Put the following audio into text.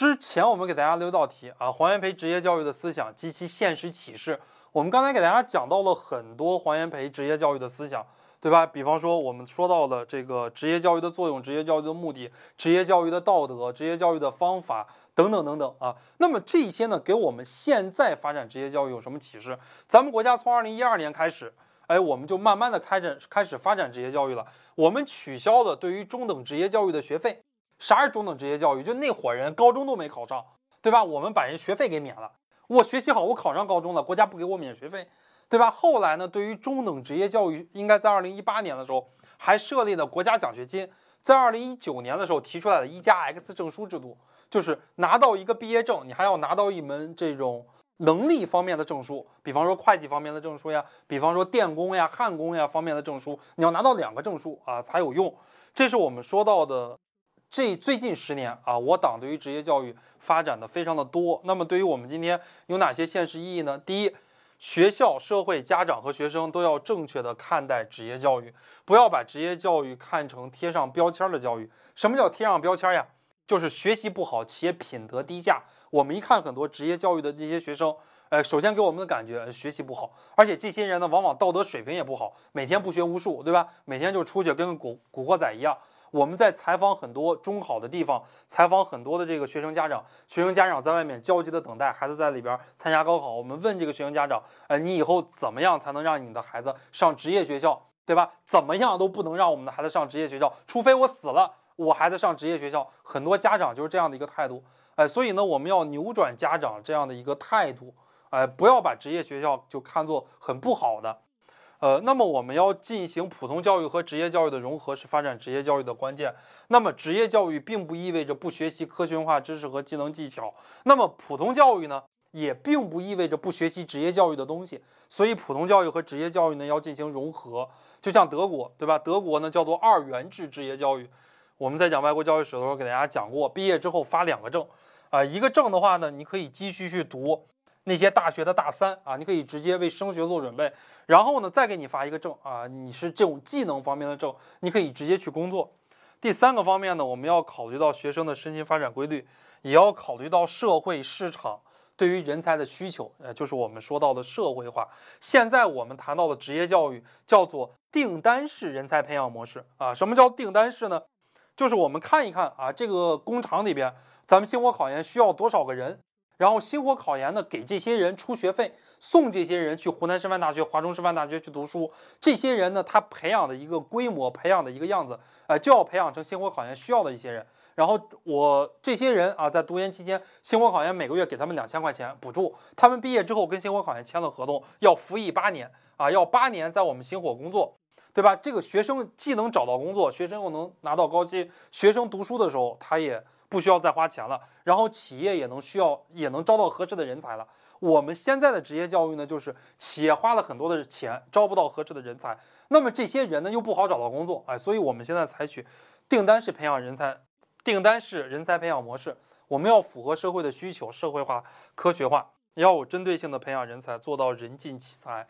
之前我们给大家留道题啊，黄炎培职业教育的思想及其现实启示。我们刚才给大家讲到了很多黄炎培职业教育的思想，对吧？比方说我们说到了这个职业教育的作用、职业教育的目的、职业教育的道德、职业教育的方法等等等等啊。那么这些呢，给我们现在发展职业教育有什么启示？咱们国家从二零一二年开始，哎，我们就慢慢的开展开始发展职业教育了。我们取消了对于中等职业教育的学费。啥是中等职业教育？就那伙人高中都没考上，对吧？我们把人学费给免了。我学习好，我考上高中了，国家不给我免学费，对吧？后来呢，对于中等职业教育，应该在二零一八年的时候还设立了国家奖学金。在二零一九年的时候提出来的一加 X 证书制度，就是拿到一个毕业证，你还要拿到一门这种能力方面的证书，比方说会计方面的证书呀，比方说电工呀、焊工呀方面的证书，你要拿到两个证书啊才有用。这是我们说到的。这最近十年啊，我党对于职业教育发展的非常的多。那么对于我们今天有哪些现实意义呢？第一，学校、社会、家长和学生都要正确的看待职业教育，不要把职业教育看成贴上标签的教育。什么叫贴上标签呀？就是学习不好且品德低下。我们一看很多职业教育的那些学生，呃，首先给我们的感觉学习不好，而且这些人呢，往往道德水平也不好，每天不学无术，对吧？每天就出去跟个古古惑仔一样。我们在采访很多中考的地方，采访很多的这个学生家长，学生家长在外面焦急的等待孩子在里边参加高考。我们问这个学生家长，呃，你以后怎么样才能让你的孩子上职业学校，对吧？怎么样都不能让我们的孩子上职业学校，除非我死了，我孩子上职业学校。很多家长就是这样的一个态度，哎，所以呢，我们要扭转家长这样的一个态度，哎，不要把职业学校就看作很不好的。呃，那么我们要进行普通教育和职业教育的融合，是发展职业教育的关键。那么职业教育并不意味着不学习科学化知识和技能技巧。那么普通教育呢，也并不意味着不学习职业教育的东西。所以普通教育和职业教育呢要进行融合。就像德国，对吧？德国呢叫做二元制职业教育。我们在讲外国教育史的时候给大家讲过，毕业之后发两个证，啊，一个证的话呢，你可以继续去读。那些大学的大三啊，你可以直接为升学做准备，然后呢，再给你发一个证啊，你是这种技能方面的证，你可以直接去工作。第三个方面呢，我们要考虑到学生的身心发展规律，也要考虑到社会市场对于人才的需求，呃，就是我们说到的社会化。现在我们谈到的职业教育叫做订单式人才培养模式啊。什么叫订单式呢？就是我们看一看啊，这个工厂里边，咱们清火考研需要多少个人？然后星火考研呢，给这些人出学费，送这些人去湖南师范大学、华中师范大学去读书。这些人呢，他培养的一个规模，培养的一个样子，呃，就要培养成星火考研需要的一些人。然后我这些人啊，在读研期间，星火考研每个月给他们两千块钱补助。他们毕业之后跟星火考研签了合同，要服役八年啊，要八年在我们星火工作，对吧？这个学生既能找到工作，学生又能拿到高薪。学生读书的时候，他也。不需要再花钱了，然后企业也能需要也能招到合适的人才了。我们现在的职业教育呢，就是企业花了很多的钱招不到合适的人才，那么这些人呢又不好找到工作，哎，所以我们现在采取订单式培养人才，订单式人才培养模式。我们要符合社会的需求，社会化、科学化，要有针对性的培养人才，做到人尽其才。